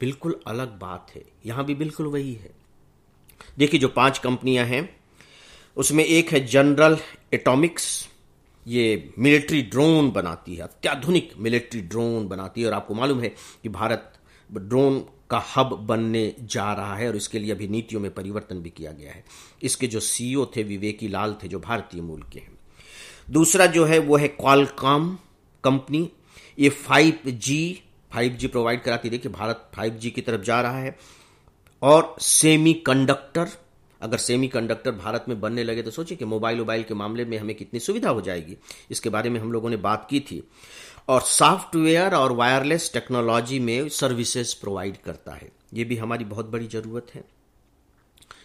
बिल्कुल अलग बात है। यहाँ भी बिल्कुल वही है। देखिए, जो पाँच कंपनियाँ हैं, उसमें एक है जनरल एटॉमिक्स। ये मिलिट्री ड्रोन बनाती है, अत्याधुनिक मिलिट्री ड्रोन बनाती है। और आपको मालूम है कि भारत ड्रोन का हब बनने जा रहा है और इसके लिए अभी नीतियों में परिवर्तन भी किया गया है। इसके जो सीईओ थे, विवेकी लाल थे, जो भारतीय मूल के हैं। दूसरा जो है, वो है क्वालकॉम कंपनी। ये five G five G provide कराती देखिए भारत फाइव जी की तरफ़ जा रहा है। और सेमी कंडक्टर अगर सेमी कंडक्टर भारत में बनने लगे तो सोचिए कि मोबाइल मोबाइल के मामले में हमें कितनी सुविधा हो जाएगी। इसके बारे में हम लोगों ने बात की थी। और सॉफ्टवेयर और वायरलेस टेक्नोलॉजी में सर्विसेज़ प्रोवाइड करता है। ये भी हमारी बहुत बड़ी ज़रूरत है।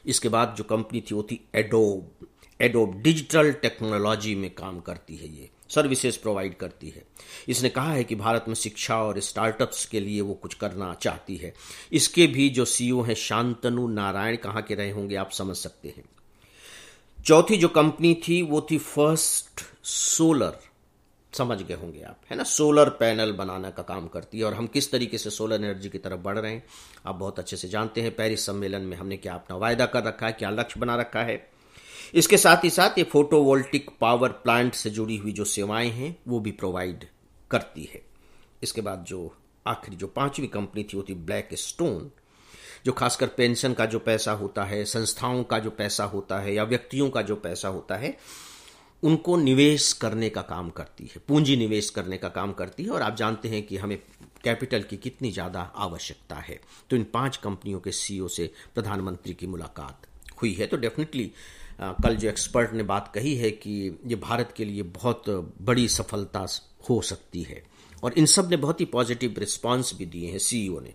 इसके बाद जो कंपनी थी वो थी एडोब एडोब डिजिटल टेक्नोलॉजी में काम करती है ये सर्विसेज़ प्रोवाइड करती है। इसने कहा है कि भारत में शिक्षा और स्टार्टअप्स के लिए वो कुछ करना चाहती है। इसके भी जो सीईओ हैं शांतनु नारायण, कहाँ के रहे होंगे आप समझ सकते हैं। चौथी जो कंपनी थी, वो थी फ़र्स्ट सोलर समझ गए होंगे आप, है ना? सोलर पैनल बनाना का काम करती है। और हम किस तरीके से सोलर एनर्जी की तरफ़ बढ़ रहे हैं, आप बहुत अच्छे से जानते हैं। पेरिस सम्मेलन में हमने क्या अपना वायदा कर रखा है, क्या लक्ष्य बना रखा है। इसके साथ ही साथ ये फोटोवोल्टिक पावर प्लांट से जुड़ी हुई जो सेवाएँ हैं, वो भी प्रोवाइड करती है। इसके बाद जो आखिरी, जो पांचवी कंपनी थी, वो थी ब्लैक स्टोन जो खासकर पेंशन का जो पैसा होता है, संस्थाओं का जो पैसा होता है या व्यक्तियों का जो पैसा होता है, उनको निवेश करने का काम करती है। पूंजी निवेश करने का काम करती है और आप जानते हैं कि हमें कैपिटल की कितनी ज़्यादा आवश्यकता है। तो इन पाँच कंपनियों के सीईओ से प्रधानमंत्री की मुलाकात हुई है। तो डेफिनेटली कल जो एक्सपर्ट ने बात कही है कि ये भारत के लिए बहुत बड़ी सफलता हो सकती है। और इन सबने बहुत ही पॉजिटिव रिस्पांस भी दिए हैं सीईओ ने।